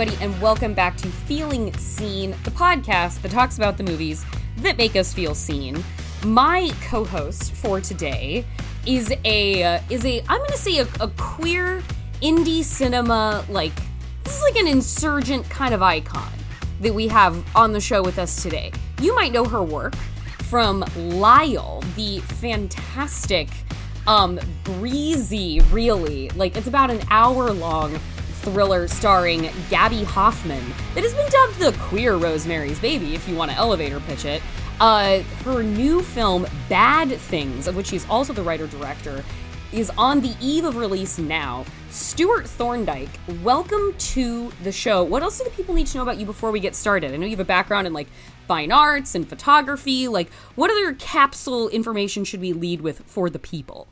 Everybody, and welcome back to Feeling Seen, the podcast that talks about the movies that make us feel seen. My co-host for today is a uh, is a I'm going to say a, a queer indie cinema like this is like an insurgent kind of icon that we have on the show with us today. You might know her work from Lyle, the fantastic, um, breezy, really like it's about an hour long thriller starring Gaby Hoffmann that has been dubbed the queer Rosemary's Baby, if you want to elevator pitch it. Uh, her new film, Bad Things, of which she's also the writer director, is on the eve of release now. Stewart Thorndike, welcome to the show. What else do the people need to know about you before we get started? I know you have a background in like fine arts and photography. Like, what other capsule information should we lead with for the people?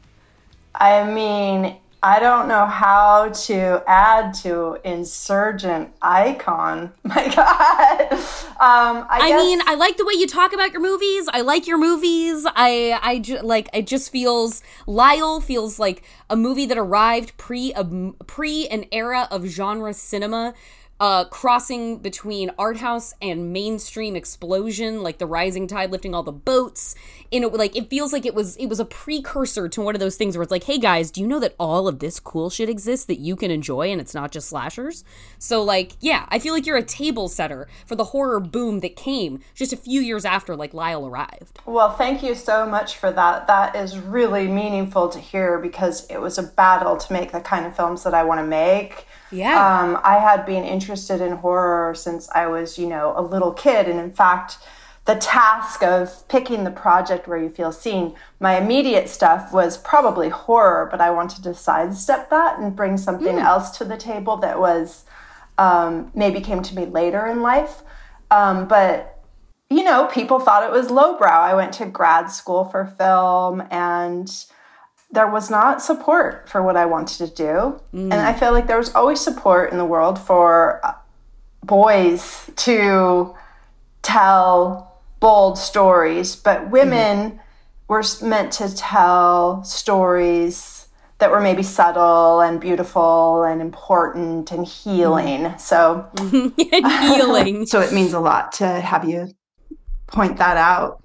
I mean, I don't know how to add to insurgent icon. My God. Um, I, I guess... mean, I like the way you talk about your movies. I like your movies. I, I ju- like. It just feels Lyle feels like a movie that arrived pre a pre an era of genre cinema uh, crossing between art house and mainstream explosion, like the rising tide lifting all the boats. In a, like it feels like it was it was a precursor to one of those things where it's like, hey guys, do you know that all of this cool shit exists that you can enjoy and it's not just slashers? So like, yeah, I feel like you're a table setter for the horror boom that came just a few years after like Lyle arrived. Well, thank you so much for that. That is really meaningful to hear because it was a battle to make the kind of films that I want to make yeah. Um, I had been interested in horror since I was, you know, a little kid. And in fact, the task of picking the project where you feel seen, my immediate stuff was probably horror, but I wanted to sidestep that and bring something mm. else to the table that was um, maybe came to me later in life. Um, but, you know, people thought it was lowbrow. I went to grad school for film and there was not support for what I wanted to do. Mm. And I feel like there was always support in the world for uh, boys to tell bold stories, but women mm. were meant to tell stories that were maybe subtle and beautiful and important and healing. Mm. So healing. so it means a lot to have you point that out.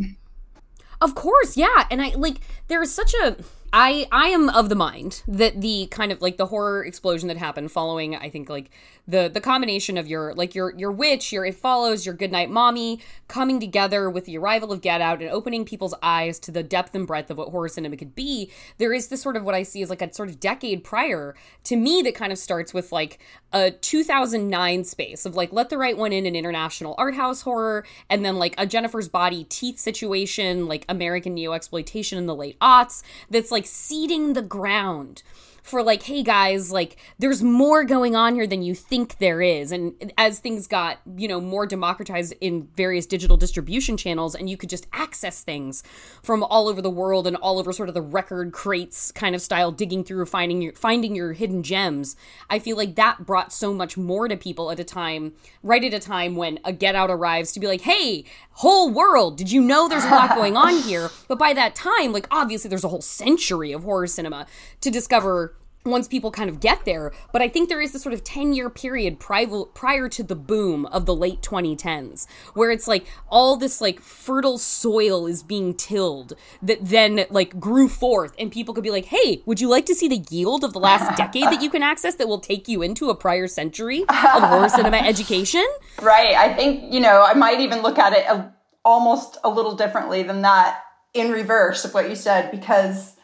Of course, yeah. And I like there's such a I I am of the mind that the kind of like the horror explosion that happened following I think like the the combination of your like your your witch, your it follows, your goodnight mommy coming together with the arrival of Get Out and opening people's eyes to the depth and breadth of what horror cinema could be. There is this sort of what I see as like a sort of decade prior to me that kind of starts with like a 2009 space of like let the right one in an international art house horror and then like a Jennifer's body teeth situation like American neo exploitation in the late aughts that's like like seeding the ground for like hey guys like there's more going on here than you think there is. And as things got you know more democratized in various digital distribution channels and you could just access things from all over the world and all over sort of the record crates kind of style digging through finding your finding your hidden gems i feel like that brought so much more to people at a time right at a time when a get out arrives to be like hey whole world did you know there's a lot going on here? But by that time like obviously there's a whole century of horror cinema to discover once people kind of get there. But I think there is this sort of 10 year period prior, prior to the boom of the late 2010s where it's like all this like fertile soil is being tilled that then like grew forth and people could be like, hey, would you like to see the yield of the last decade that you can access that will take you into a prior century of horror cinema education? Right. I think, you know, I might even look at it a, almost a little differently than that in reverse of what you said because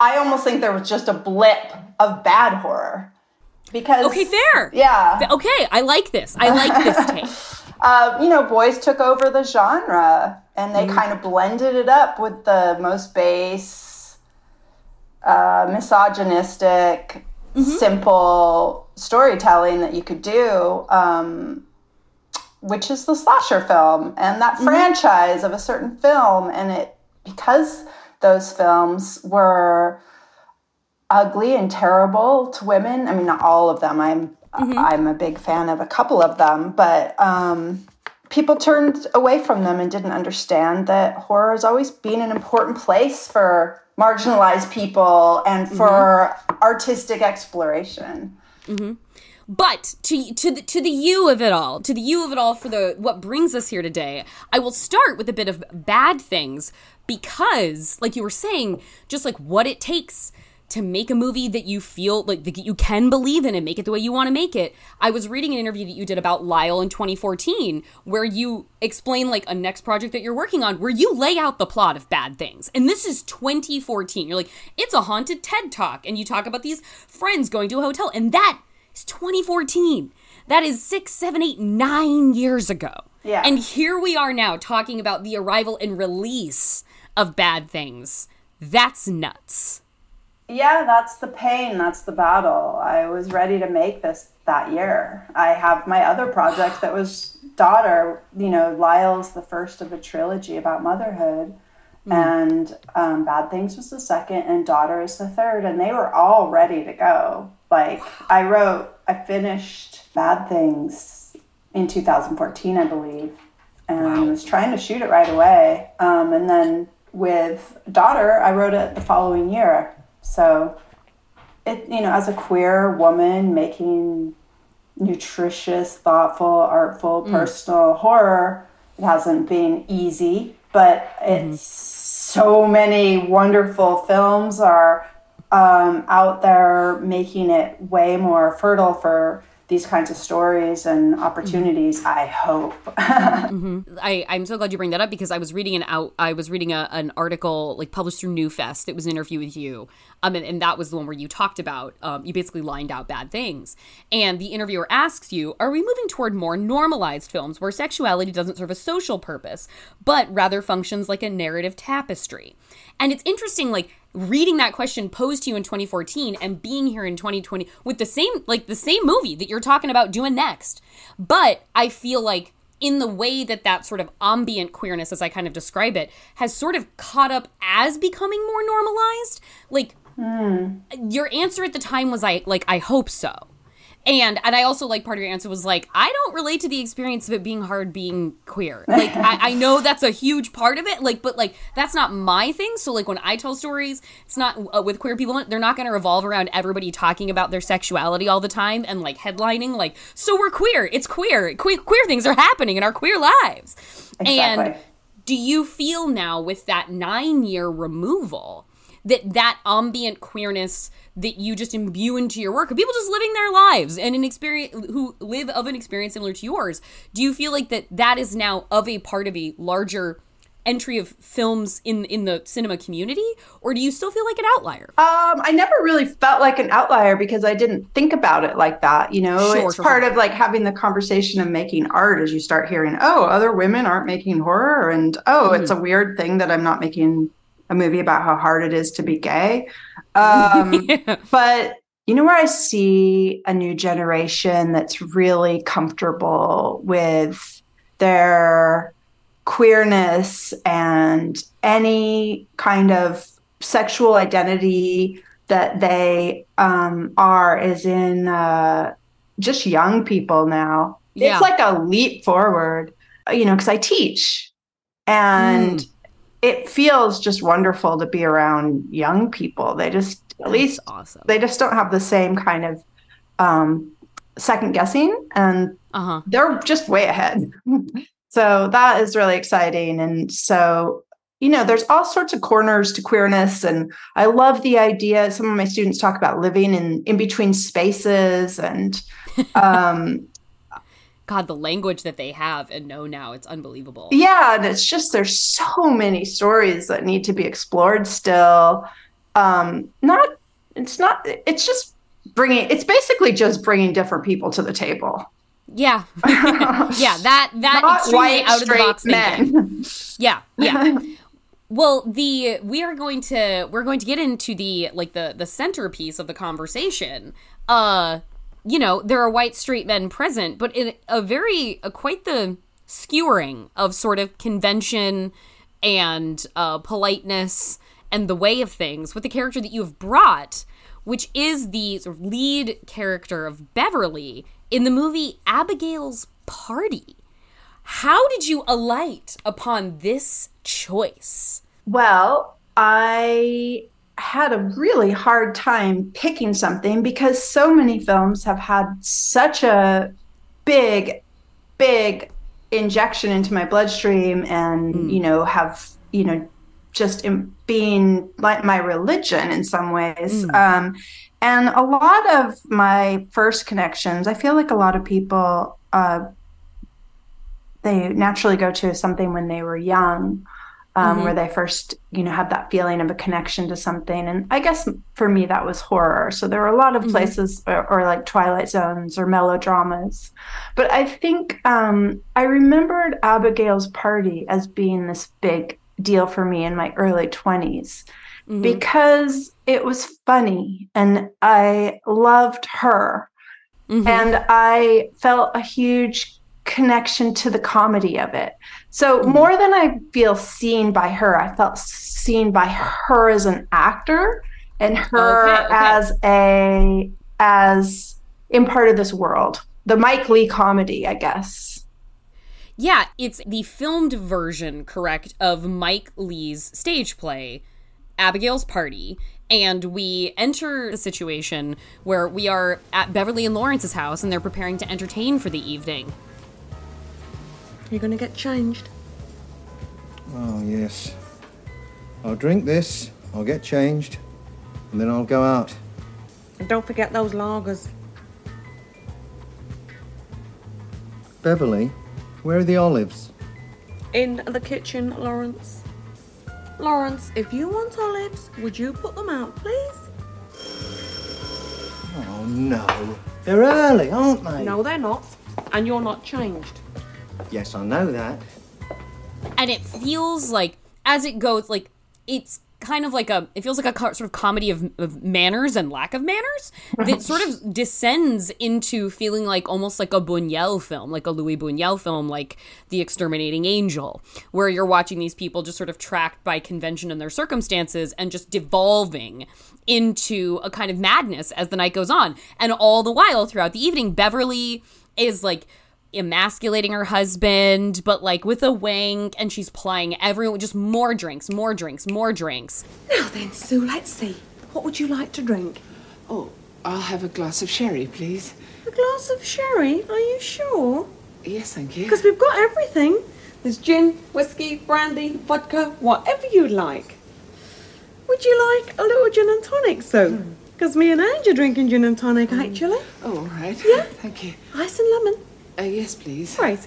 I almost think there was just a blip of bad horror. Because Okay, fair. Yeah. Okay, I like this. I like this take. uh, you know, boys took over the genre and they mm. kind of blended it up with the most base, uh, misogynistic, mm-hmm. simple storytelling that you could do. Um, which is the slasher film and that mm-hmm. franchise of a certain film and it because those films were ugly and terrible to women. I mean, not all of them. I'm mm-hmm. I'm a big fan of a couple of them, but um, people turned away from them and didn't understand that horror has always been an important place for marginalized people and for mm-hmm. artistic exploration. Mm-hmm. But to to the to the you of it all, to the you of it all for the what brings us here today, I will start with a bit of bad things because, like you were saying, just like what it takes to make a movie that you feel like that you can believe in and make it the way you want to make it. I was reading an interview that you did about Lyle in 2014 where you explain like a next project that you're working on where you lay out the plot of bad things. And this is 2014. You're like, it's a haunted TED talk and you talk about these friends going to a hotel and that is 2014. That is six, seven, eight, nine years ago. Yeah. And here we are now talking about the arrival and release of bad things. That's nuts yeah, that's the pain. That's the battle. I was ready to make this that year. I have my other project that was daughter. You know, Lyle's the first of a trilogy about motherhood, mm. and um, Bad Things was the second, and Daughter is the third. And they were all ready to go. Like I wrote, I finished Bad Things in 2014, I believe, and wow. was trying to shoot it right away. Um, and then with Daughter, I wrote it the following year so, it you know, as a queer woman making nutritious, thoughtful, artful, mm. personal horror, it hasn't been easy, but it's mm-hmm. so many wonderful films are um, out there making it way more fertile for these kinds of stories and opportunities. Mm-hmm. I hope. mm-hmm. I I'm so glad you bring that up because I was reading an out I was reading a, an article like published through newfest It was an interview with you, um, and, and that was the one where you talked about um, you basically lined out bad things, and the interviewer asks you, "Are we moving toward more normalized films where sexuality doesn't serve a social purpose, but rather functions like a narrative tapestry?" And it's interesting, like reading that question posed to you in 2014 and being here in 2020 with the same like the same movie that you're talking about doing next but i feel like in the way that that sort of ambient queerness as i kind of describe it has sort of caught up as becoming more normalized like mm. your answer at the time was i like i hope so and and I also like part of your answer was like I don't relate to the experience of it being hard being queer. Like I, I know that's a huge part of it. Like but like that's not my thing. So like when I tell stories, it's not uh, with queer people. They're not going to revolve around everybody talking about their sexuality all the time and like headlining like so we're queer. It's queer. queer queer things are happening in our queer lives. Exactly. And do you feel now with that nine year removal that that ambient queerness that you just imbue into your work of people just living their lives and an experience who live of an experience similar to yours do you feel like that that is now of a part of a larger entry of films in in the cinema community or do you still feel like an outlier um i never really felt like an outlier because i didn't think about it like that you know sure, it's sure, part sure. of like having the conversation of making art as you start hearing oh other women aren't making horror and oh mm. it's a weird thing that i'm not making a movie about how hard it is to be gay. Um, yeah. But you know where I see a new generation that's really comfortable with their queerness and any kind of sexual identity that they um, are is in uh, just young people now. Yeah. It's like a leap forward, you know, because I teach and mm it feels just wonderful to be around young people. They just at That's least awesome. They just don't have the same kind of um, second guessing, and uh-huh. they're just way ahead. so that is really exciting, and so you know, there's all sorts of corners to queerness, and I love the idea. Some of my students talk about living in in between spaces, and um, God, the language that they have and know now, it's unbelievable. Yeah, and it's just there's so many stories that need to be explored still. Um, not, it's not, it's just bringing, it's basically just bringing different people to the table. Yeah, yeah, that that not extremely out of the box men. yeah, yeah. Well, the we are going to we're going to get into the like the the centerpiece of the conversation. Uh you know, there are white straight men present, but in a very, a, quite the skewering of sort of convention and uh, politeness and the way of things with the character that you have brought, which is the sort of lead character of Beverly in the movie Abigail's Party. How did you alight upon this choice? Well, I had a really hard time picking something because so many films have had such a big, big injection into my bloodstream and, mm. you know, have, you know, just being like my religion in some ways. Mm. Um, and a lot of my first connections, I feel like a lot of people, uh, they naturally go to something when they were young um, mm-hmm. where they first, you know, had that feeling of a connection to something. And I guess for me, that was horror. So there were a lot of mm-hmm. places, or, or, like Twilight Zones or melodramas. But I think um, I remembered Abigail's Party as being this big deal for me in my early 20s. Mm-hmm. Because it was funny and I loved her. Mm-hmm. And I felt a huge connection to the comedy of it. So mm-hmm. more than I feel seen by her, I felt seen by her as an actor and her okay, okay. as a as in part of this world. The Mike Leigh comedy, I guess. Yeah, it's the filmed version, correct, of Mike Leigh's stage play, Abigail's Party. And we enter a situation where we are at Beverly and Lawrence's house and they're preparing to entertain for the evening. You're going to get changed. Oh, yes. I'll drink this, I'll get changed, and then I'll go out. And don't forget those lagers. Beverly, where are the olives? In the kitchen, Lawrence. Lawrence, if you want olives, would you put them out, please? Oh, no. They're early, aren't they? No, they're not. And you're not changed. Yes, I know that. And it feels like, as it goes, like, it's kind of like a it feels like a sort of comedy of, of manners and lack of manners that sort of descends into feeling like almost like a Buñuel film, like a Luis Buñuel film, like The Exterminating Angel, where you're watching these people just sort of tracked by convention and their circumstances and just devolving into a kind of madness as the night goes on. And all the while throughout the evening, Beverly is like emasculating her husband, but like with a wink, and she's plying everyone just more drinks, more drinks, more drinks. Now then, Sue, let's see. What would you like to drink? Oh, I'll have a glass of sherry, please. A glass of sherry? Are you sure? Yes, thank you. Because we've got everything. There's gin, whiskey, brandy, vodka, whatever you like. Would you like a little gin and tonic, Sue? Because mm. me and Ange are drinking gin and tonic, mm. actually. Oh, all right. Yeah. Thank you. Ice and lemon. Uh, yes, please. Right.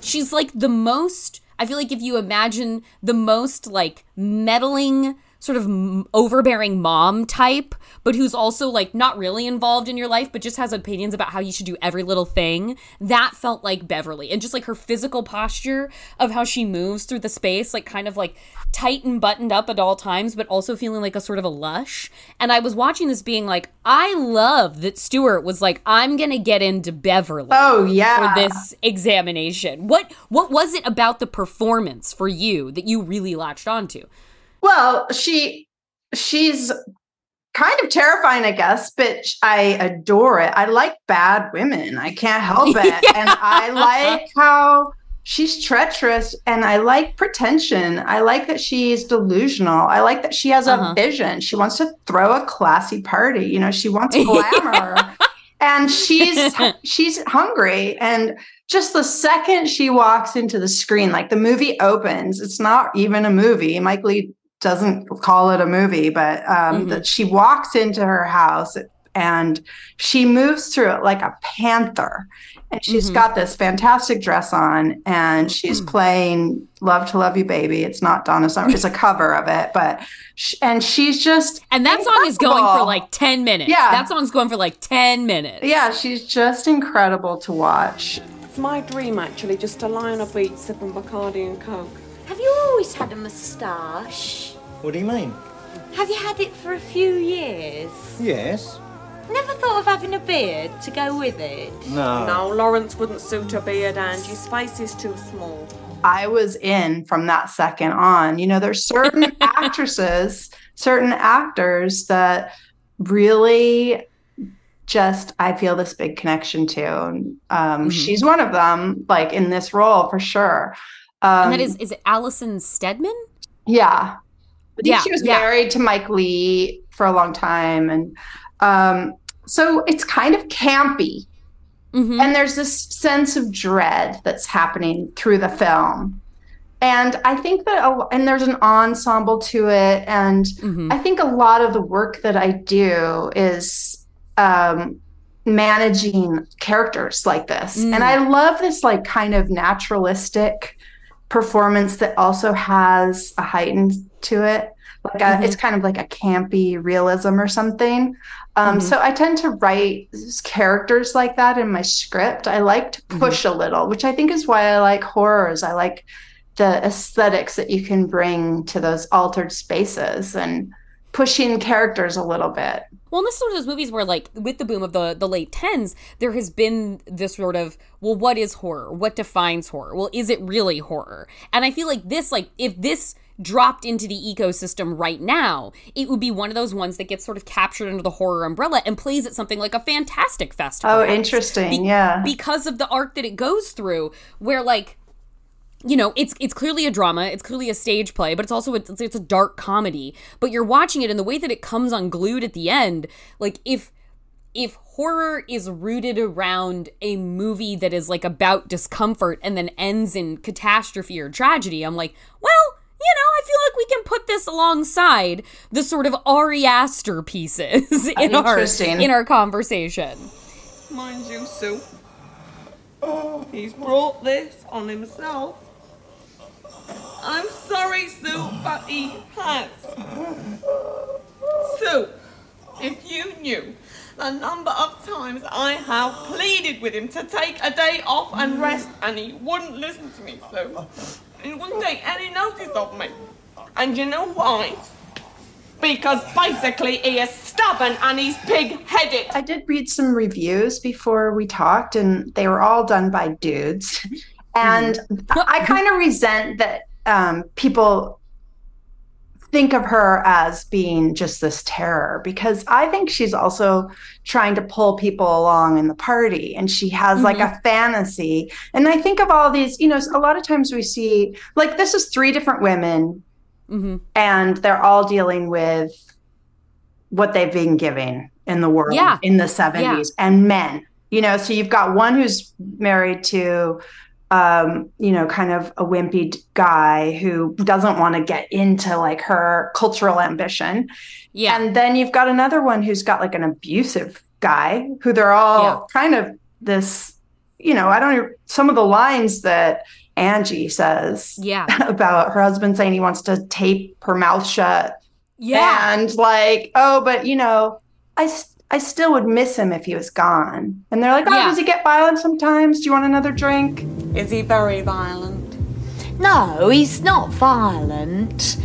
She's like the most. I feel like if you imagine the most like meddling sort of overbearing mom type, but who's also like not really involved in your life, but just has opinions about how you should do every little thing. That felt like Beverly. And just like her physical posture of how she moves through the space, like kind of like tight and buttoned up at all times, but also feeling like a sort of a lush. And I was watching this being like, I love that Stewart was like, I'm gonna get into Beverly. Oh yeah. For this examination. What what was it about the performance for you that you really latched onto? Well, she she's kind of terrifying, I guess, but I adore it. I like bad women. I can't help it. yeah. And I like how she's treacherous and I like pretension. I like that she's delusional. I like that she has a uh-huh. vision. She wants to throw a classy party. You know, she wants glamour. and she's she's hungry and just the second she walks into the screen like the movie opens it's not even a movie mike leigh doesn't call it a movie, but um, mm-hmm. that she walks into her house and she moves through it like a panther. And she's mm-hmm. got this fantastic dress on, and she's mm-hmm. playing "Love to Love You, Baby." It's not Donna Summer; it's a cover of it, but she, and she's just and that incredible. song is going for like ten minutes. Yeah, that song's going for like ten minutes. Yeah, she's just incredible to watch. It's my dream, actually, just to lie on a beach sipping Bacardi and Coke. Have you always had a moustache? What do you mean? Have you had it for a few years? Yes. Never thought of having a beard to go with it? No. No, Lawrence wouldn't suit a beard, Angie's face is too small. I was in from that second on. You know, there's certain actresses, certain actors that really just I feel this big connection to. Um, mm-hmm. She's one of them, like in this role for sure. Um, and that is is it Alison Steadman? Yeah. I think Yeah, she was yeah. married to Mike Leigh for a long time, and um, so it's kind of campy. Mhm. And there's this sense of dread that's happening through the film. And I think that, a, and there's an ensemble to it. And Mhm. I think a lot of the work that I do is um, managing characters like this. Mm. And I love this, like, kind of naturalistic performance that also has a heightened to it. Like, a, it's kind of like a campy realism or something. Um, Mhm. So I tend to write characters like that in my script. I like to push a little, which I think is why I like horrors. I like the aesthetics that you can bring to those altered spaces and pushing characters a little bit. Well, and this is one of those movies where, like, with the boom of the the late tens, there has been this sort of, well, what is horror? What defines horror? Well, is it really horror? And I feel like this, like, if this dropped into the ecosystem right now, it would be one of those ones that gets sort of captured under the horror umbrella and plays at something like a Fantastic Fest. Oh, interesting. Be- yeah. because of the arc that it goes through where like you know it's it's clearly a drama it's clearly a stage play but it's also a, it's, it's a dark comedy but you're watching it and the way that it comes unglued at the end like if if horror is rooted around a movie that is like about discomfort and then ends in catastrophe or tragedy i'm like well you know, I feel like we can put this alongside the sort of Ari Aster pieces in our in our conversation. Mind you, Sue. Oh, he's brought this on himself. I'm sorry, Sue, but he has. Sue, if you knew the number of times I have pleaded with him to take a day off and rest, and he wouldn't listen to me, Sue. He wouldn't take any notice of me. And you know why? Because basically he is stubborn and he's pig-headed. I did read some reviews before we talked, and they were all done by dudes. And I kind of resent that um, people think of her as being just this terror because I think she's also trying to pull people along in the party and she has like a fantasy. And I think of all these, you know, a lot of times we see like this is three different women Mm-hmm. and they're all dealing with what they've been giving in the world Yeah. in the 70s and men you know so you've got one who's married to um you know kind of a wimpy guy who doesn't want to get into like her cultural ambition Yeah. and then you've got another one who's got like an abusive guy who they're all Yeah. kind of this you know i don't some of the lines that angie says yeah. about her husband saying he wants to tape her mouth shut Yeah. and like oh but you know i i still would miss him if he was gone and they're like oh Yeah. does he get violent sometimes do you want another drink Is he very violent? No, he's not violent.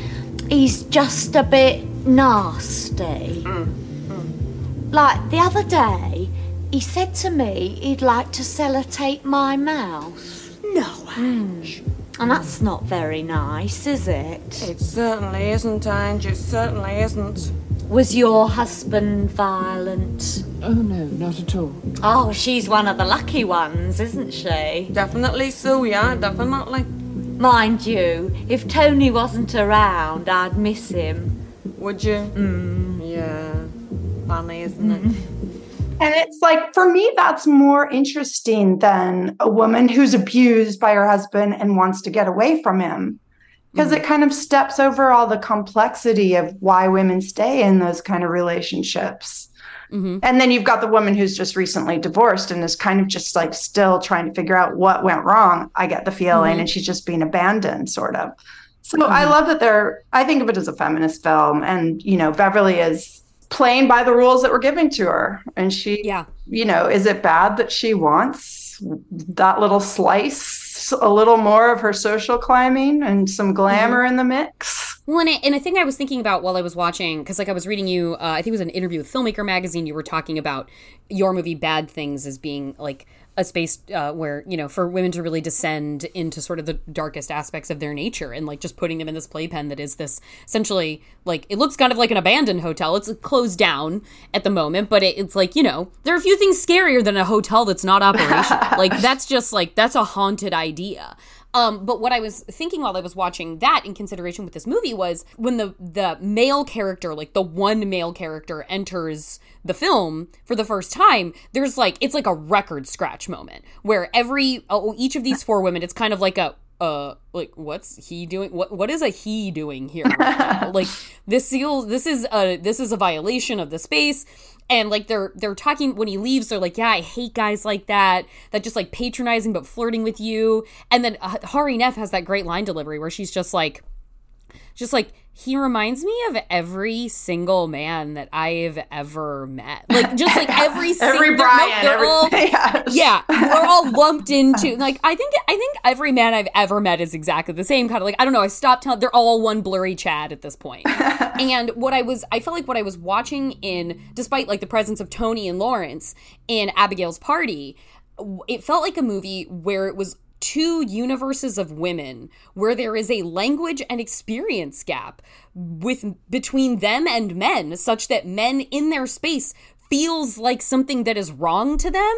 He's just a bit nasty. Mm, mm. Like the other day, he said to me he'd like to sellotape my mouth. No, mm. Ange. And that's not very nice, is it? It certainly isn't, Ange. It certainly isn't. Was your husband violent? Oh, no, not at all. Oh, she's one of the lucky ones, isn't she? Definitely so, yeah, definitely. Mind you, if Tony wasn't around, I'd miss him. Would you? Mm. Yeah. Funny, isn't it? and it's like for me that's more interesting than a woman who's abused by her husband and wants to get away from him because it mm-hmm. kind of steps over all the complexity of why women stay in those kind of relationships Mm-hmm. And then you've got the woman who's just recently divorced and is kind of just like still trying to figure out what went wrong. I get the feeling, mm-hmm. and she's just being abandoned, sort of. So mm-hmm. I love that they're, I think of it as a feminist film. And, you know, Beverly is playing by the rules that were given to her. And she, Yeah. you know, is it bad that she wants that little slice, a little more of her social climbing and some glamour in the mix? Well, and, it, and a thing I was thinking about while I was watching, because like I was reading you, uh, I think it was an interview with Filmmaker Magazine. You were talking about your movie Bad Things as being like a space uh, where you know for women to really descend into sort of the darkest aspects of their nature, and like just putting them in this playpen that is this essentially like it looks kind of like an abandoned hotel. It's closed down at the moment, but it, it's like you know there are a few things scarier than a hotel that's not operational. like that's just like that's a haunted idea. Um, but what I was thinking while I was watching that in consideration with this movie was when the the male character, like the one male character, enters the film for the first time. There's like it's like a record scratch moment where every oh, each of these four women, it's kind of like a uh like what's he doing what what is a he doing here right like this feels this is a this is a violation of the space and like they're they're talking when he leaves they're like yeah i hate guys like that that just like patronizing but flirting with you. And then uh, hari nef has that great line delivery where she's just like just like he reminds me of every single man that I've ever met. Like just like every single every Brian, they're every, all yes. yeah, we're all lumped into like I think I think every man I've ever met is exactly the same kind of like I don't know. I stopped telling they're all one blurry Chad at this point. and what I was I felt like what I was watching in despite like the presence of Tony and Lawrence in Abigail's party, it felt like a movie where it was two universes of women where there is a language and experience gap with between them and men such that men in their space feels like something that is wrong to them.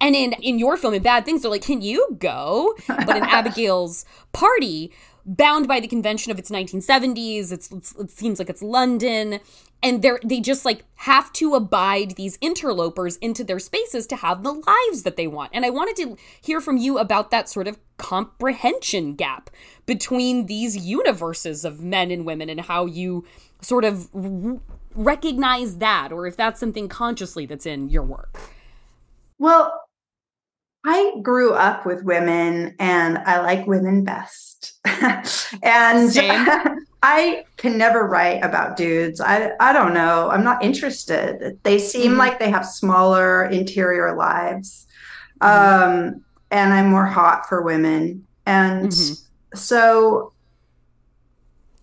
And in in your film in bad things they're like can you go? But in abigail's party bound by the convention of its 1970s it's, it's it seems like it's london and they're they just like have to abide these interlopers into their spaces to have the lives that they want and i wanted to hear from you about that sort of comprehension gap between these universes of men and women and how you sort of r- recognize that or if that's something consciously that's in your work Well, I grew up with women and I like women best. and. I can never write about dudes. I I don't know. I'm not interested. They seem Mhm. like they have smaller interior lives. Mm-hmm. Um and I'm more hot for women. And Mhm. so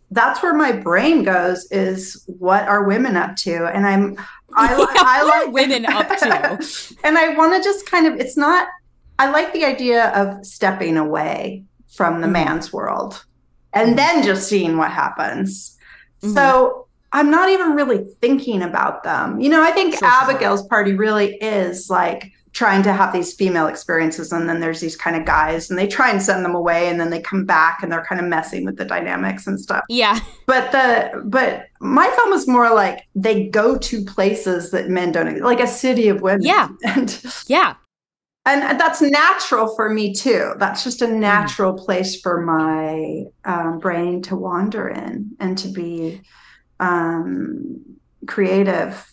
that's where my brain goes is what are women up to? And I'm I, li- I like women up to? and I want to just kind of it's not I like the idea of stepping away from the Mhm. man's world and then just seeing what happens. Mhm. So I'm not even really thinking about them. You know, I think Sure, sure, sure. Abigail's party really is like trying to have these female experiences and then there's these kind of guys and they try and send them away and then they come back and they're kind of messing with the dynamics and stuff yeah but the but my film is more like they go to places that men don't like a city of women Yeah. and yeah and that's natural for me too that's just a Mm. natural place for my um, brain to wander in and to be um, creative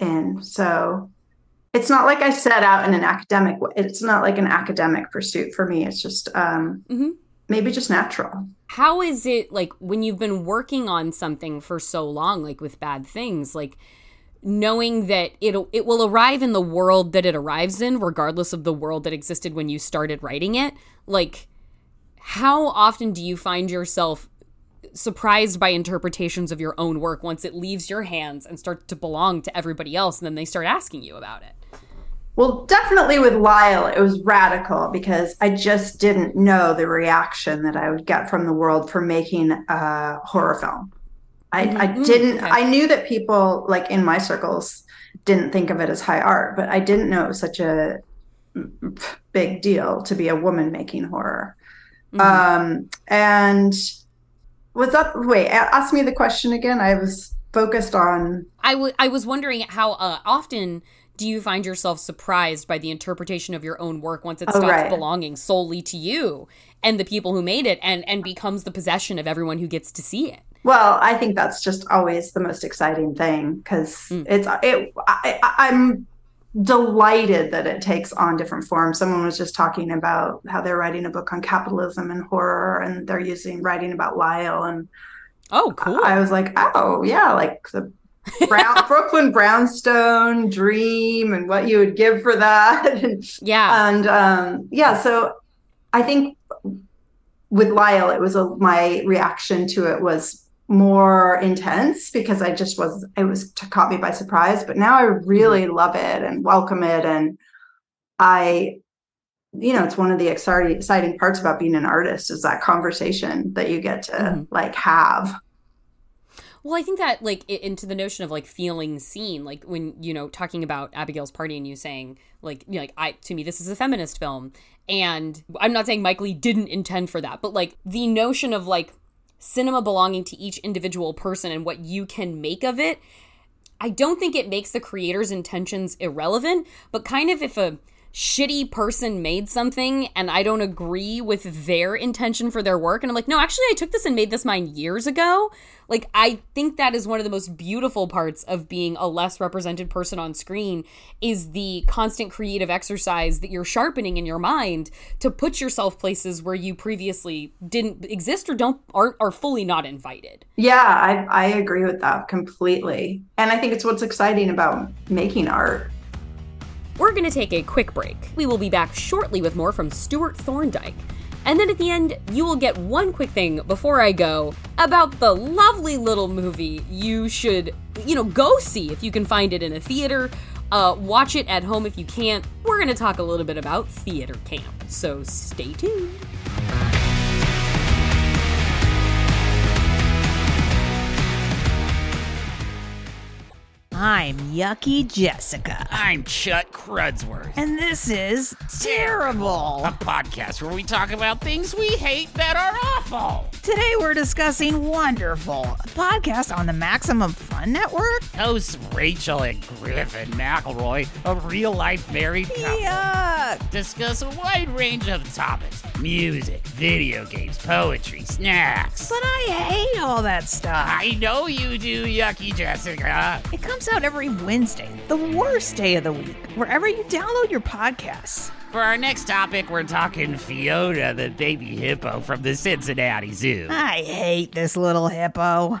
in so it's not like i set out in an academic way it's not like an academic pursuit for me it's just um, Mhm. maybe just natural how is it like when you've been working on something for so long like with bad things like knowing that it'll it will arrive in the world that it arrives in regardless of the world that existed when you started writing it like how often do you find yourself surprised by interpretations of your own work once it leaves your hands and starts to belong to everybody else and then they start asking you about it Well, definitely with Lyle, it was radical because I just didn't know the reaction that I would get from the world for making a horror film. I, I Mhm. didn't, Okay. I knew that people like in my circles didn't think of it as high art, but I didn't know it was such a mm, big deal to be a woman making horror. Mhm. Um, and was that, wait, ask me the question again. I was focused on I was wondering how uh, often do you find yourself surprised by the interpretation of your own work once it Oh, stops right. belonging solely to you and the people who made it and and becomes the possession of everyone who gets to see it Well, I think that's just always the most exciting thing because Mm. it's it. I, I- I'm delighted that it takes on different forms. Someone was just talking about how they're writing a book on capitalism and horror, and they're using writing about Lyle, and oh cool I was like, oh yeah, like the Brown, Brooklyn brownstone dream, and what you would give for that, and yeah and um, yeah, so I think with Lyle, it was a, my reaction to it was more intense because I just was it was to caught me by surprise. But now I really love it and welcome it, and I, you know, it's one of the exciting parts about being an artist is that conversation that you get to Mhm. like have. Well, I think that like into the notion of like feeling seen, like when you know talking about Abigail's party and you saying like you know, like I to me this is a feminist film, and I'm not saying Mike Leigh didn't intend for that, but like the notion of like cinema belonging to each individual person and what you can make of it I don't think it makes the creator's intentions irrelevant, but kind of if a shitty person made something and I don't agree with their intention for their work and I'm like, "No, actually I took this and made this mine years ago." Like I think that is one of the most beautiful parts of being a less represented person on screen is the constant creative exercise that you're sharpening in your mind to put yourself places where you previously didn't exist or don't aren't are fully not invited. Yeah, I, I agree with that completely. And I think it's what's exciting about making art. We're going to take a quick break. We will be back shortly with more from Stewart Thorndike. And then at the end, you will get one quick thing before I go about the lovely little movie you should, you know, go see if you can find it in a theater. Uh, watch it at home if you can't. We're going to talk a little bit about theater camp. So stay tuned. I'm Yucky Jessica. I'm Chuck Crudsworth. And this is Terrible. A podcast where we talk about things we hate that are awful. Today we're discussing Wonderful, a podcast on the Maximum Fun Network. Hosts Rachel and Griffin McElroy, a real life married couple, Yuck. discuss a wide range of topics music, video games, poetry, snacks. But I hate all that stuff. I know you do, Yucky Jessica. It comes out every Wednesday, the worst day of the week, wherever you download your podcasts. For our next topic, we're talking Fiona, the baby hippo from the Cincinnati Zoo. I hate this little hippo.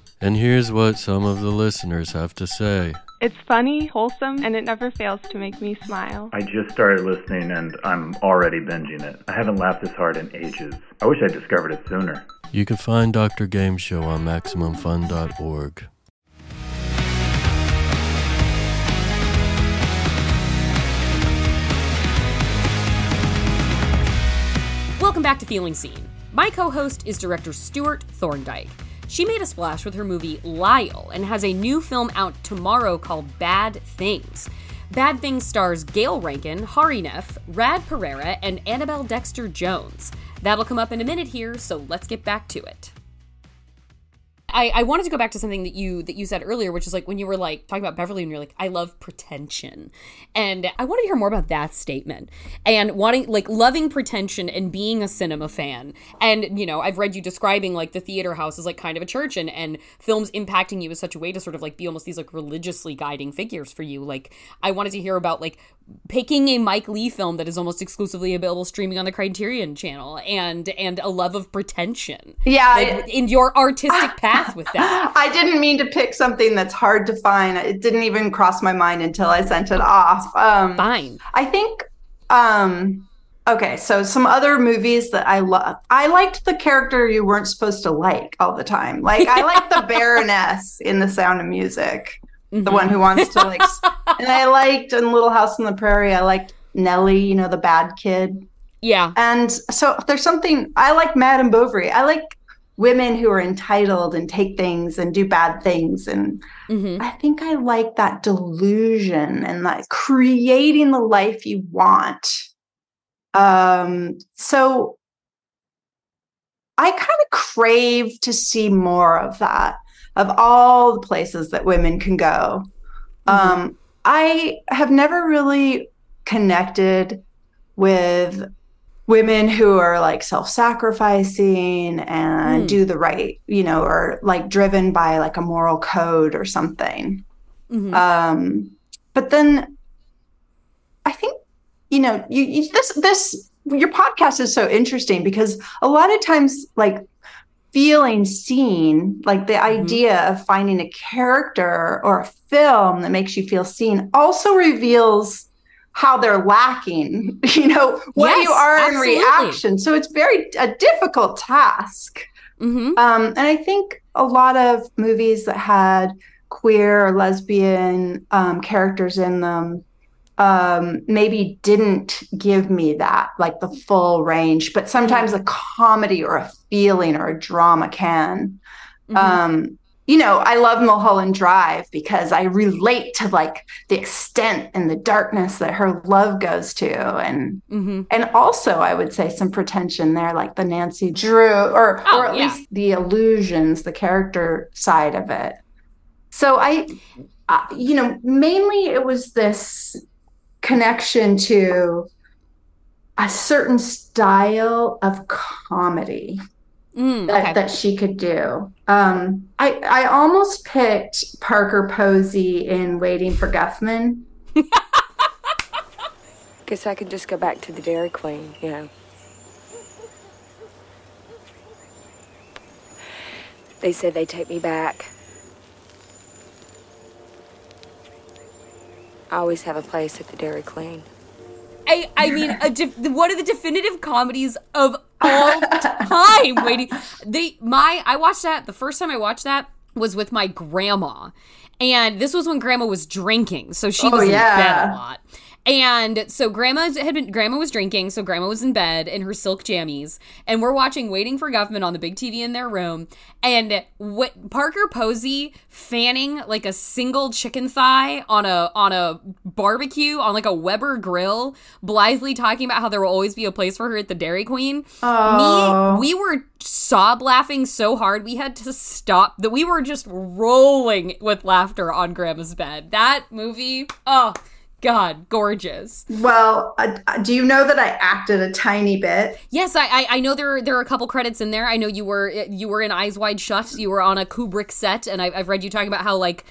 And here's what some of the listeners have to say. It's funny, wholesome, and it never fails to make me smile. I just started listening and I'm already binging it. I haven't laughed this hard in ages. I wish I discovered it sooner. You can find Dr. Game Show on MaximumFun.org. Welcome back to Feeling Seen. My co host is director Stewart Thorndike. She made a splash with her movie Lyle and has a new film out tomorrow called Bad Things. Bad Things stars Gayle Rankin, Hari Nef, Rad Pereira, and Annabelle Dexter Jones. That'll come up in a minute here, so let's get back to it. I, I wanted to go back to something that you that you said earlier, which is like when you were like talking about Beverly and you're like, I love pretension. And I wanted to hear more about that statement. And wanting like loving pretension and being a cinema fan. And, you know, I've read you describing like the theater house as like kind of a church and, and films impacting you in such a way to sort of like be almost these like religiously guiding figures for you. Like I wanted to hear about like picking a Mike Leigh film that is almost exclusively available streaming on the Criterion channel and and a love of pretension. Yeah, Like, in your artistic path with that. I didn't mean to pick something that's hard to find. It didn't even cross my mind until I sent it off. Um, Fine. I think. Um, okay, so some other movies that I love. I liked the character you weren't supposed to like all the time. Like I like the Baroness in The Sound of Music, the one who wants to like. and I liked in Little House on the Prairie. I liked Nellie, you know, the bad kid. Yeah. And so there's something I like Madame Bovary. I like women who are entitled and take things and do bad things. And Mm-hmm. I think I like that delusion and that creating the life you want. Um, so I kind of crave to see more of that, of all the places that women can go. Um, I have never really connected with women who are like self-sacrificing and Hmm. do the right, you know, or like driven by like a moral code or something. Mhm. Um, but then I think, you know, you, you this this your podcast is so interesting because a lot of times like feeling seen, like the idea of finding a character or a film that makes you feel seen, also reveals how they're lacking, you know, what Yes, you are absolutely. in reaction. So it's very a difficult task. Mm-hmm. Um, and I think a lot of movies that had queer or lesbian um, characters in them um, maybe didn't give me that, like the full range. But sometimes a comedy or a feeling or a drama can. Um, you know, I love Mulholland Drive because I relate to like the extent and the darkness that her love goes to, and Mm-hmm. and also I would say some pretension there, like the Nancy Drew, or Oh, or at yeah. least the illusions, the character side of it. So I, uh, you know, mainly it was this connection to a certain style of comedy Mm, that, okay. that she could do. Um, I I almost picked Parker Posey in Waiting for Guffman. Guess I could just go back to the Dairy Queen, you know. They said they'd take me back. I always have a place at the Dairy Queen. I, I mean, a def- one of the definitive comedies of all time. Waiting, they my I watched that the first time I watched that was with my grandma, and this was when grandma was drinking, so she Oh, was in bed a lot. And so grandma had been grandma was drinking, so grandma was in bed in her silk jammies, and we're watching Waiting for Guffman on the big TV in their room, and what Parker Posey fanning like a single chicken thigh on a on a barbecue on like a Weber grill, blithely talking about how there will always be a place for her at the Dairy Queen. Oh. Me, we were sob laughing so hard we had to stop that we were just rolling with laughter on grandma's bed. That movie, oh god, gorgeous. Well, uh, do you know that I acted a tiny bit? Yes, I, I I know there are, there are a couple credits in there. I know you were you were in Eyes Wide Shut. You were on a Kubrick set, and I, I've read you talking about how like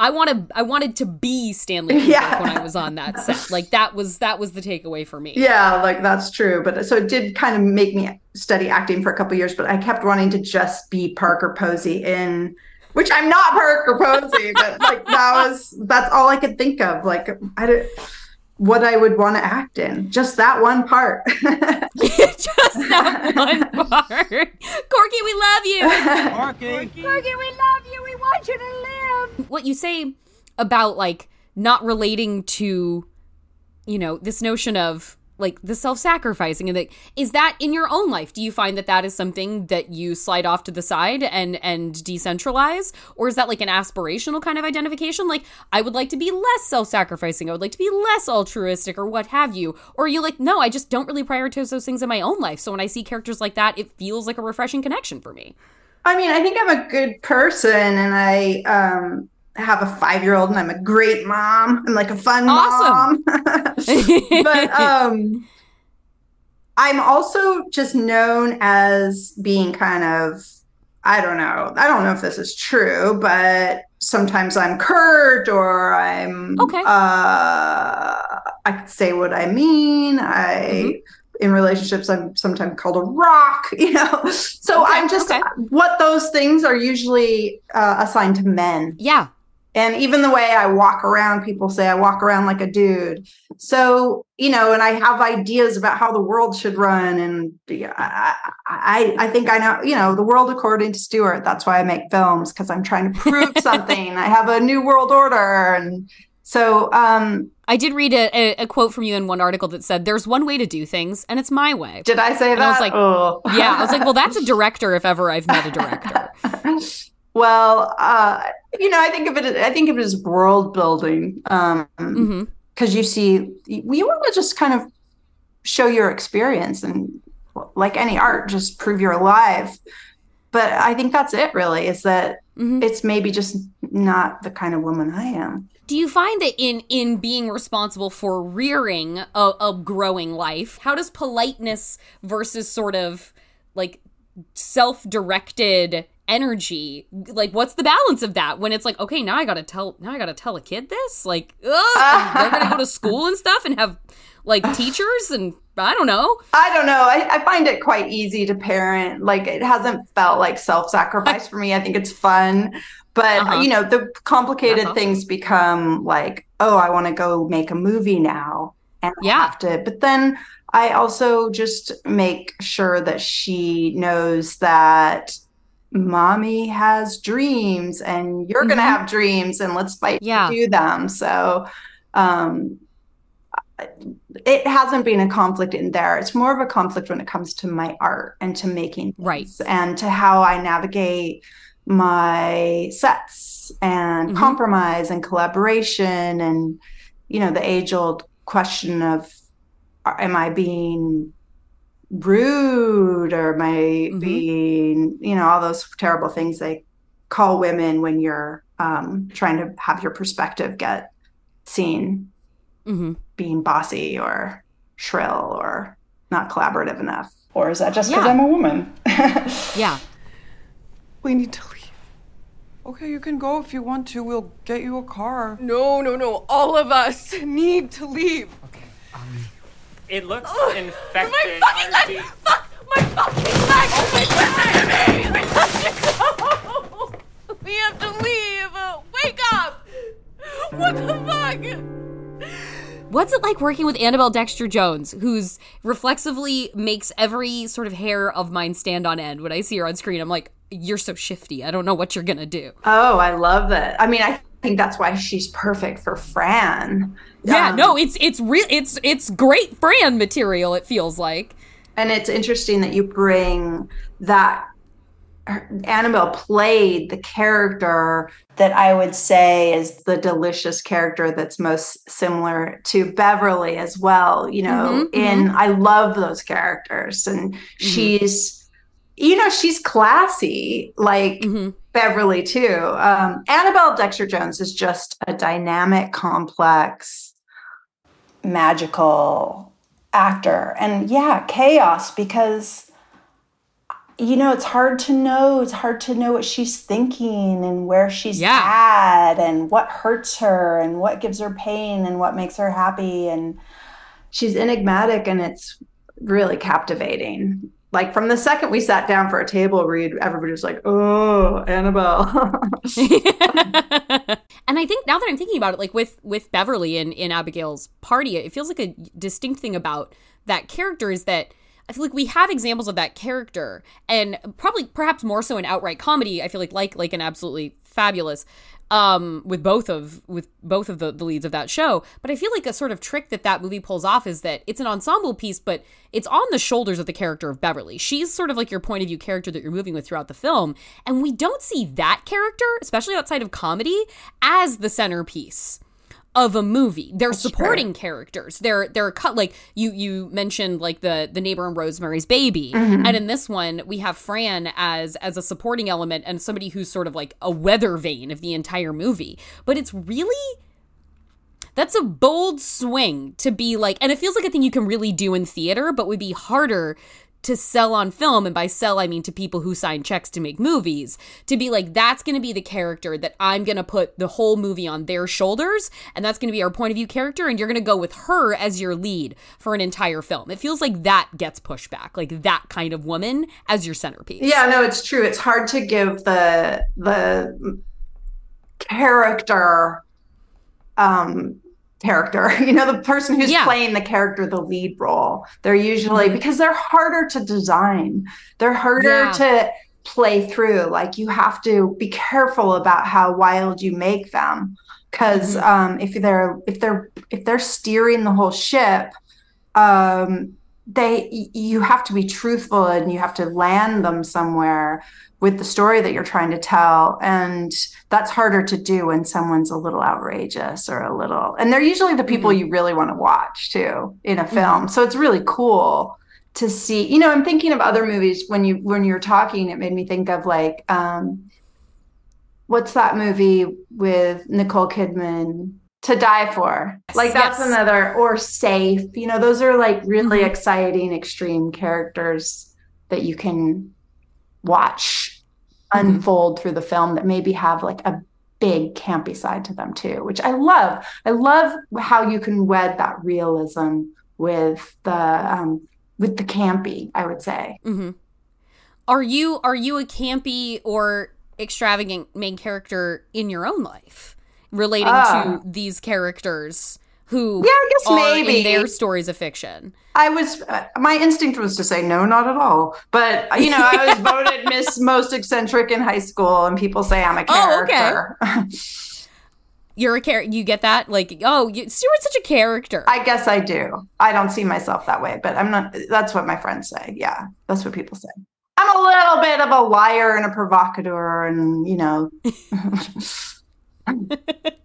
I wanted I wanted to be Stanley Kubrick Yeah. when I was on that set. Like that was that was the takeaway for me. Yeah, like that's true. But so it did kind of make me study acting for a couple years, but I kept wanting to just be Parker Posey in which I'm not Parker Posey, but like that was that's all I could think of. Like I don't what I would want to act in. Just that one part. Just that one part. Corky, we love you. Corky. Corky, we love you. We want you to live. what you say about like not relating to you know this notion of like the self-sacrificing and like is that in your own life? Do you find that that is something that you slide off to the side and and decentralize? Or is that like an aspirational kind of identification? Like i would like to be less self-sacrificing. I would like to be less altruistic or what have you. Or you like no i just don't really prioritize those things in my own life. So when i see characters like that it feels like a refreshing connection for me. I mean, I think I'm a good person and I um have a five year old and I'm a great mom. I'm like a fun Awesome. mom. but um I'm also just known as being kind of I don't know. I don't know if this is true, but sometimes I'm curt or I'm Okay. uh I say what I mean. I in relationships I'm sometimes called a rock, you know. So I'm just what those things are usually uh, assigned to men. Yeah. And even the way I walk around, people say I walk around like a dude. So, you know, and I have ideas about how the world should run. And I, I, I think I know, you know, the world according to Stewart. That's why I make films because I'm trying to prove something. I have a new world order. And so, um, I did read a, a, quote from you in one article that said, "There's one way to do things, and it's my way." Did I say and that? I was like, Oh. "Yeah." I was like, "Well, that's a director if ever I've met a director." well, uh, you know, I think of it. I think of it as world building, um, Mm-hmm. because you see, you want to just kind of show your experience, and like any art, just prove you're alive. But I think that's it. Really, is that Mm-hmm. it's maybe just not the kind of woman I am. Do you find that in in being responsible for rearing a, a growing life, how does politeness versus sort of like self-directed energy like what's the balance of that when it's like okay now i gotta tell now i gotta tell a kid this like ugh, they're gonna go to school and stuff and have like teachers and i don't know I don't know. I, I find it quite easy to parent. Like it hasn't felt like self sacrifice for me. I think it's fun. But Uh-huh. you know, the complicated awesome. things become like, oh, I want to go make a movie now. And I have to. But then I also just make sure that she knows that mommy has dreams and you're gonna Mhm. have dreams and let's fight Yeah. to do them. So um it hasn't been a conflict in there. It's more of a conflict when it comes to my art and to making right and to how I navigate my sets and Mhm. compromise and collaboration and you know the age old question of am I being rude or am I being you know all those terrible things they call women when you're um, trying to have your perspective get seen mm-hmm. being bossy or shrill or not collaborative enough or is that just because Yeah. I'm a woman yeah We need to leave. Okay, you can go if you want to. We'll get you a car. No, no, no. All of us need to leave. It looks Ugh, infected. my fucking leg! Fuck! My fucking leg! Oh my god! We have to leave! Wake up! What the fuck? What's it like working with Annabelle Dexter Jones, who's reflexively makes every sort of hair of mine stand on end when I see her on screen? I'm like, you're so shifty. I don't know what you're gonna do. Oh, I love that. I mean, I think that's why she's perfect for Fran. Yeah, Um, no, it's it's real. It's it's great Fran material. It feels like. And it's interesting that you bring that. her- Annabelle played the character that I would say is the delicious character that's most similar to Beverly as well. You know, Mhm, in mhm. I love those characters, and she's, you know, she's classy like Beverly too. Um, Annabelle Dexter Jones is just a dynamic, complex, magical actor, and yeah, chaos because you know, it's hard to know. It's hard to know what she's thinking and where she's at and what hurts her and what gives her pain and what makes her happy. And she's enigmatic and it's really captivating. Like from the second we sat down for a table read, everybody was like, oh, Annabelle. And I think now that I'm thinking about it, like with with Beverly in in Abigail's party, it feels like a distinct thing about that character is that I feel like we have examples of that character, and probably perhaps more so in outright comedy. I feel like like like an absolutely fabulous um with both of with both of the, the leads of that show. But i feel like a sort of trick that that movie pulls off is that it's an ensemble piece but it's on the shoulders of the character of beverly. She's sort of like your point of view character that you're moving with throughout the film. And we don't see that character especially outside of comedy as the centerpiece of a movie. They're supporting characters. They're they're cut like you you mentioned like the the neighbor in Rosemary's Baby, Mhm. and in this one we have Fran as as a supporting element and somebody who's sort of like a weather vane of the entire movie. But it's really that's a bold swing to be like, and it feels like a thing you can really do in theater, but would be harder to sell on film. And by sell, I mean to people who sign checks to make movies. To be like, that's going to be the character that I'm going to put the whole movie on their shoulders. And that's going to be our point of view character. And you're going to go with her as your lead for an entire film. It feels like that gets pushed back, like that kind of woman as your centerpiece. Yeah, no, it's true. It's hard to give the the character um character you know the person who's playing the character the lead role they're usually Mhm. because they're harder to design they're harder Yeah. to play through like you have to be careful about how wild you make them because Mm-hmm. um if they're if they're if they're steering the whole ship um they you have to be truthful and you have to land them somewhere with the story that you're trying to tell. And that's harder to do when someone's a little outrageous or a little and they're usually the people you really want to watch too in a film. So it's really cool to see you know i'm thinking of other movies when you when you're talking it made me think of like um what's that movie with nicole kidman to die for like that's yes. another or safe you know those are like really exciting extreme characters that you can watch unfold through the film that maybe have like a big campy side to them too, which I love. I love how you can wed that realism with the um, with the campy. I would say. Mm-hmm. Are you are you a campy or extravagant main character in your own life, relating Ah. to these characters who Yeah, I guess are maybe. their stories of fiction? I was uh, my instinct was to say no, not at all. But you know, I was voted Miss Most Eccentric in high school, and people say I'm a character. Oh, okay. You're a character. You get that? Like, oh, you, Stewart's such a character. I guess I do. I don't see myself that way, but I'm not. That's what my friends say. Yeah, that's what people say. I'm a little bit of a liar and a provocateur, and you know,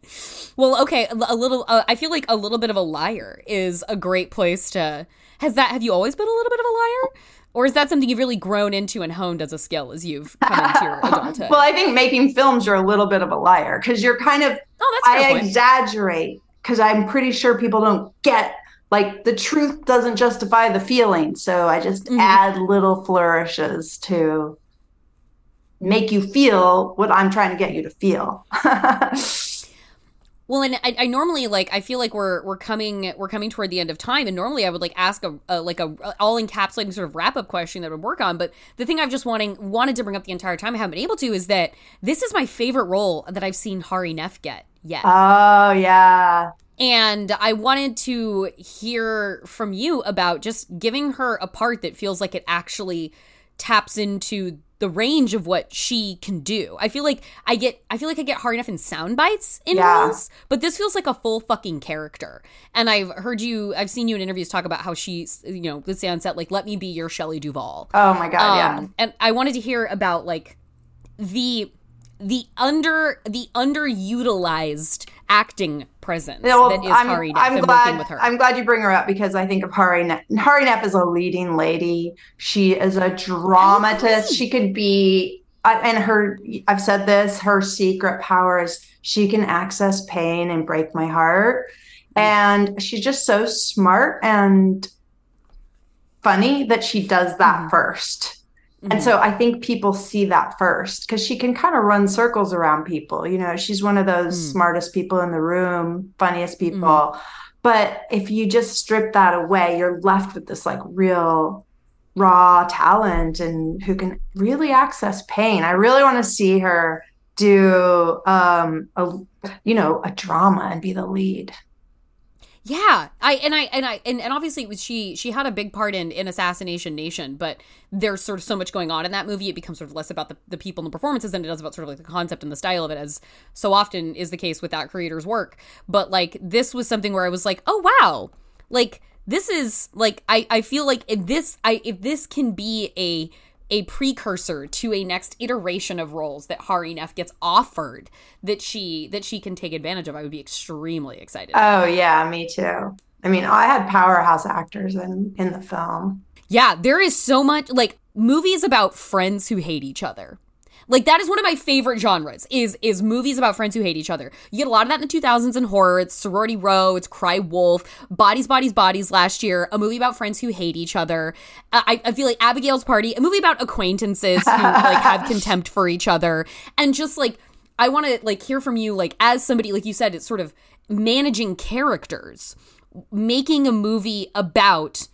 Well, okay, a little. Uh, I feel like a little bit of a liar is a great place to. Has that? Have you always been a little bit of a liar, or is that something you've really grown into and honed as a skill as you've come into your adulthood? well, I think making films you're a little bit of a liar because you're kind of. Oh, that's I point. exaggerate because I'm pretty sure people don't get like the truth doesn't justify the feeling, so I just Mm-hmm. add little flourishes to make you feel what I'm trying to get you to feel. Well, and I, I normally like I feel like we're we're coming we're coming toward the end of time, and normally I would like ask a, a like a, all encapsulating sort of wrap up question that would work on. But the thing I've just wanting wanted to bring up the entire time I haven't been able to is that this is my favorite role that I've seen Hari Nef get yet. oh yeah. And I wanted to hear from you about just giving her a part that feels like it actually taps into the range of what she can do. I feel like I get I feel like I get Hari Nef in sound bites in Yeah. roles, but this feels like a full fucking character. And I've heard you I've seen you in interviews talk about how she's you know, would say on set like let me be your Shelley Duvall. Oh my god, yeah. Um, And I wanted to hear about like the the under the underutilized acting presence Yeah, well, that is I'm, Hari Nef I'm glad, working with her. I'm glad you bring her up because I think of Hari Nef. Hari Nef is a leading lady. She is a dramatist. She could be, and her, I've said this, her secret power is she can access pain and break my heart. Mm. And she's just so smart and funny that she does that mm-hmm. first. And so mm-hmm. I think people see that first because she can kind of run circles around people. You know, she's one of those mm. smartest people in the room, funniest people. Mm-hmm. But if you just strip that away, you're left with this like real raw talent and who can really access pain. I really want to see her do um a you know, a drama and be the lead. Yeah, I and I and I and, and obviously it was she she had a big part in in Assassination Nation, but there's sort of so much going on in that movie. It becomes sort of less about the, the people and the performances than it does about sort of like the concept and the style of it, as so often is the case with that creator's work. But like this was something where I was like, oh wow, like this is like I I feel like if this I if this can be a a precursor to a next iteration of roles that Hari Nef gets offered that she that she can take advantage of, I would be extremely excited. Oh yeah, me too. I mean, I had powerhouse actors in in the film. Yeah, there is so much like movies about friends who hate each other. Like that is one of my favorite genres is is movies about friends who hate each other. You get a lot of that in the 2000s in horror. It's Sorority Row, it's Cry Wolf, Bodies Bodies Bodies last year, a movie about friends who hate each other. Uh, I, I feel like Abigail's Party, a movie about acquaintances who like have contempt for each other and just like I want to like hear from you like as somebody like you said it's sort of managing characters, making a movie about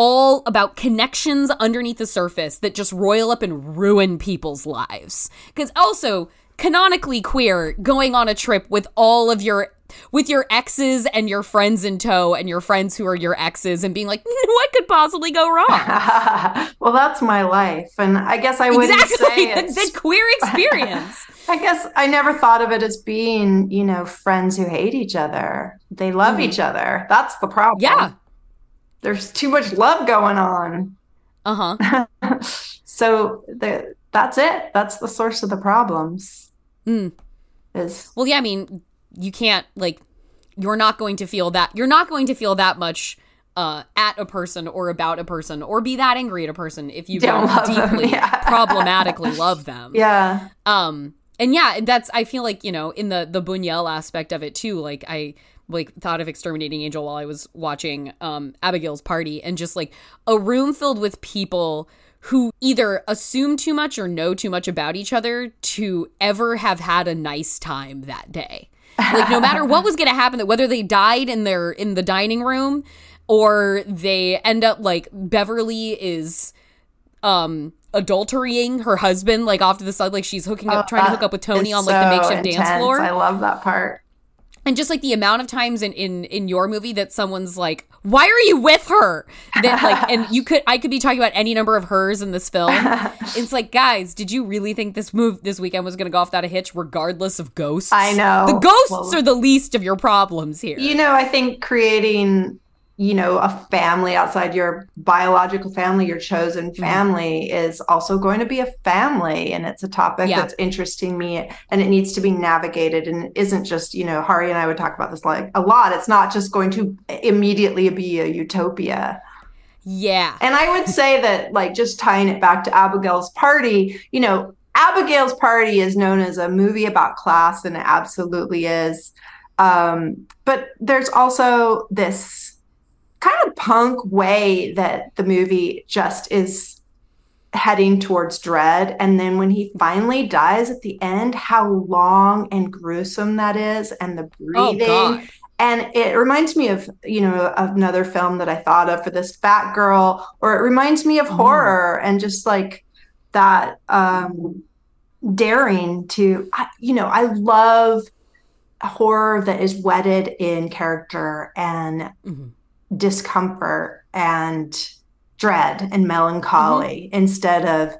all about connections underneath the surface that just roil up and ruin people's lives. Because also, canonically queer, going on a trip with all of your with your exes and your friends in tow and your friends who are your exes and being like, what could possibly go wrong? well, that's my life, and I guess I wouldn't exactly say the, it's the queer experience. I guess I never thought of it as being, you know, friends who hate each other. They love Mhm. each other. That's the problem. Yeah. There's too much love going on. Uh huh. so the, that's it. That's the source of the problems. Mm. Is Well, yeah, I mean, you can't like you're not going to feel that you're not going to feel that much uh, at a person or about a person or be that angry at a person if you Don't don't, deeply yeah. problematically love them. yeah. Um and yeah, that's I feel like, you know, in the the Buñuel aspect of it too, like I like thought of exterminating angel while I was watching um Abigail's party and just like a room filled with people who either assume too much or know too much about each other to ever have had a nice time that day. Like no matter what was going to happen that whether they died in their in the dining room or they end up like Beverly is um adulterating her husband like off to the side like she's hooking up Oh, trying to hook up with Tony on like the so makeshift dance intense. floor. I love that part. And just like the amount of times in in in your movie that someone's like why are you with her? That like and you could i could be talking about any number of hers in this film. It's like guys did you really think this move this weekend was gonna go off without a hitch regardless of ghosts? I know. the ghosts Well- are the least of your problems here. You know, I think creating, you know, a family outside your biological family, your chosen Mm-hmm. family, is also going to be a family. And it's a topic Yeah. that's interesting me and it needs to be navigated. And it isn't just, you know, Hari and I would talk about this like a lot. It's not just going to immediately be a utopia. yeah And I would say that, like, just tying it back to Abigail's party, you know, Abigail's party is known as a movie about class, and it absolutely is. Um, but there's also this kind of punk way that the movie just is heading towards dread. And then when he finally dies at the end, how long and gruesome that is, and the Oh, breathing. God. And it reminds me of, you know, another film that I thought of for this fat girl, or it reminds me of horror and just like that um daring to, you know, I love horror that is wedded in character and discomfort and dread and melancholy instead of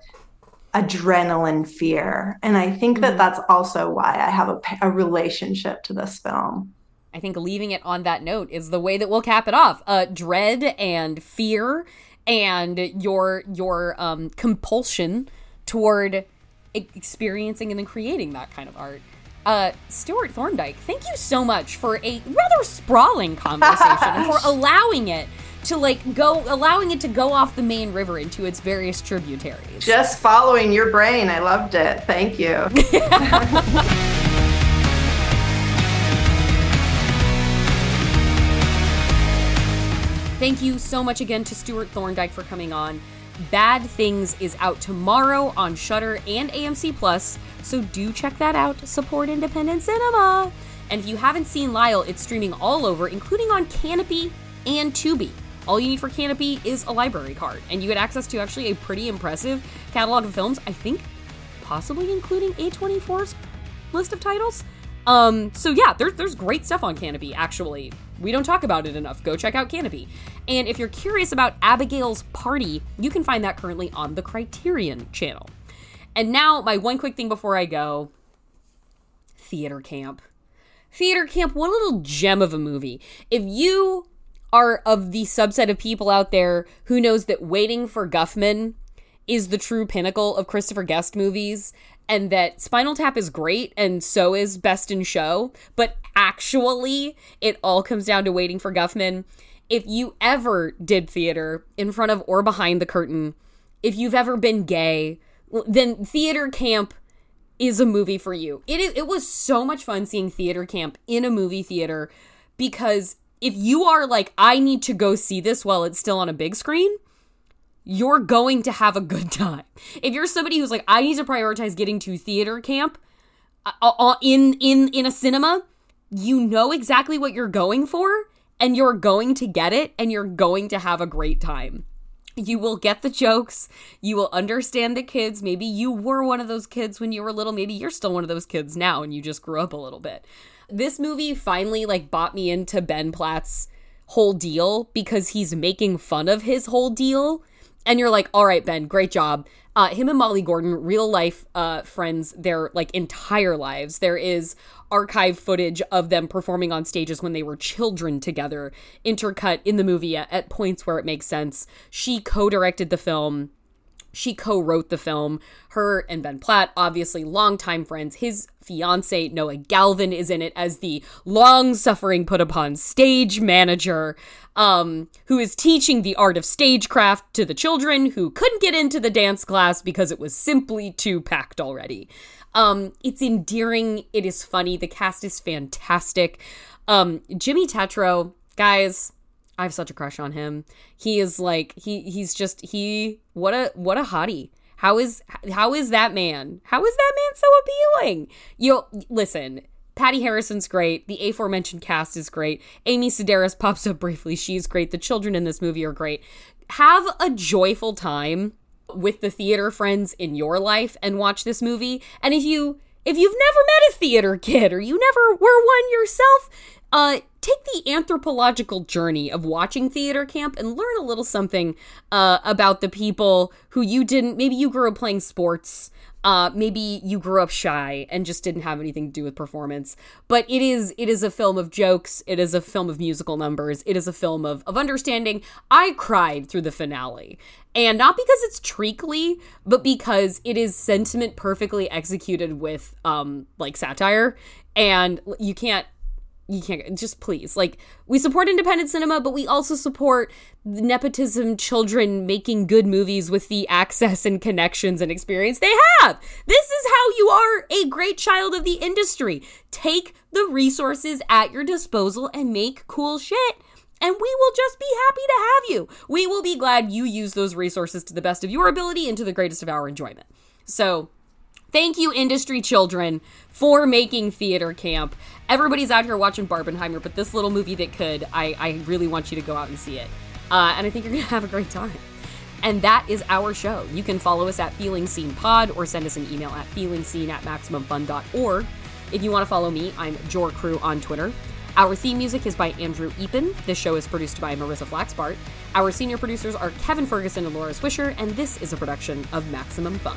adrenaline fear. And I think that that's also why I have a, a relationship to this film. I think leaving it on that note is the way that we'll cap it off. Uh, dread and fear and your your um, compulsion toward experiencing and then creating that kind of art. Uh, Stewart Thorndike, thank you so much for a rather sprawling conversation and for allowing it to like go, allowing it to go off the main river into its various tributaries. Just following your brain. I loved it. Thank you. Thank you so much again to Stewart Thorndike for coming on. Bad Things is out tomorrow on Shudder and MGM Plus, so do check that out. Support independent cinema. And if you haven't seen Lyle, it's streaming all over, including on Kanopy and Tubi. All you need for Kanopy is a library card, and you get access to actually a pretty impressive catalog of films. I think possibly including A24's list of titles. Um, so yeah, there's there's great stuff on Kanopy. Actually, we don't talk about it enough. Go check out Kanopy. And if you're curious about Abigail's Party, you can find that currently on the Criterion channel. And now, my one quick thing before I go: theater camp. Theater camp. What a little gem of a movie. If you are of the subset of people out there who knows that Waiting for Guffman is the true pinnacle of Christopher Guest movies and that Spinal Tap is great and so is Best in Show, but actually it all comes down to Waiting for Guffman. If you ever did theater in front of or behind the curtain, if you've ever been gay, then theater camp is a movie for you. It is, it was so much fun seeing theater camp in a movie theater because if you are like I need to go see this while it's still on a big screen, you're going to have a good time. If you're somebody who's like, I need to prioritize getting to theater camp uh, uh, in in in a cinema, you know exactly what you're going for, and you're going to get it, and you're going to have a great time. You will get the jokes. You will understand the kids. Maybe you were one of those kids when you were little. Maybe you're still one of those kids now, and you just grew up a little bit. This movie finally like bought me into Ben Platt's whole deal because he's making fun of his whole deal and you're like, all right, Ben, great job. Uh, him and Molly Gordon, real life uh, friends, their like entire lives. There is archive footage of them performing on stages when they were children together, intercut in the movie at, at points where it makes sense. She co-directed the film. She co-wrote the film. Her and Ben Platt, obviously longtime friends. His fiance Noah Galvin is in it as the long-suffering put upon stage manager, um, who is teaching the art of stagecraft to the children who couldn't get into the dance class because it was simply too packed already. Um, it's endearing. It is funny. The cast is fantastic. Um, Jimmy Tatro, guys, I have such a crush on him. He is like he he's just he what a what a hottie. How is how is that man? How is that man so appealing? You listen. Patty Harrison's great. The aforementioned cast is great. Amy Sedaris pops up briefly. She's great. The children in this movie are great. Have a joyful time with the theater friends in your life and watch this movie. And if you if you've never met a theater kid or you never were one yourself, uh, take the anthropological journey of watching theater camp and learn a little something uh, about the people who you didn't. Maybe you grew up playing sports. Uh, maybe you grew up shy and just didn't have anything to do with performance. But it is it is a film of jokes. It is a film of musical numbers. It is a film of of understanding. I cried through the finale, and not because it's treacly, but because it is sentiment perfectly executed with um like satire. And you can't you can't just please. Like we support independent cinema but we also support nepotism children making good movies with the access and connections and experience they have. This is how you are a great child of the industry. Take the resources at your disposal and make cool shit and we will just be happy to have you. We will be glad you use those resources to the best of your ability and to the greatest of our enjoyment. So Thank you, industry children, for making theater camp. Everybody's out here watching Barbenheimer, but this little movie that could, I, I really want you to go out and see it. Uh, and I think you're going to have a great time. And that is our show. You can follow us at Feeling Seen Pod or send us an email at feelingseen at MaximumFun.org. If you want to follow me, I'm Jor Crew on Twitter. Our theme music is by Andrew Eapen. This show is produced by Marissa Flaxbart. Our senior producers are Kevin Ferguson and Laura Swisher, and this is a production of Maximum Fun.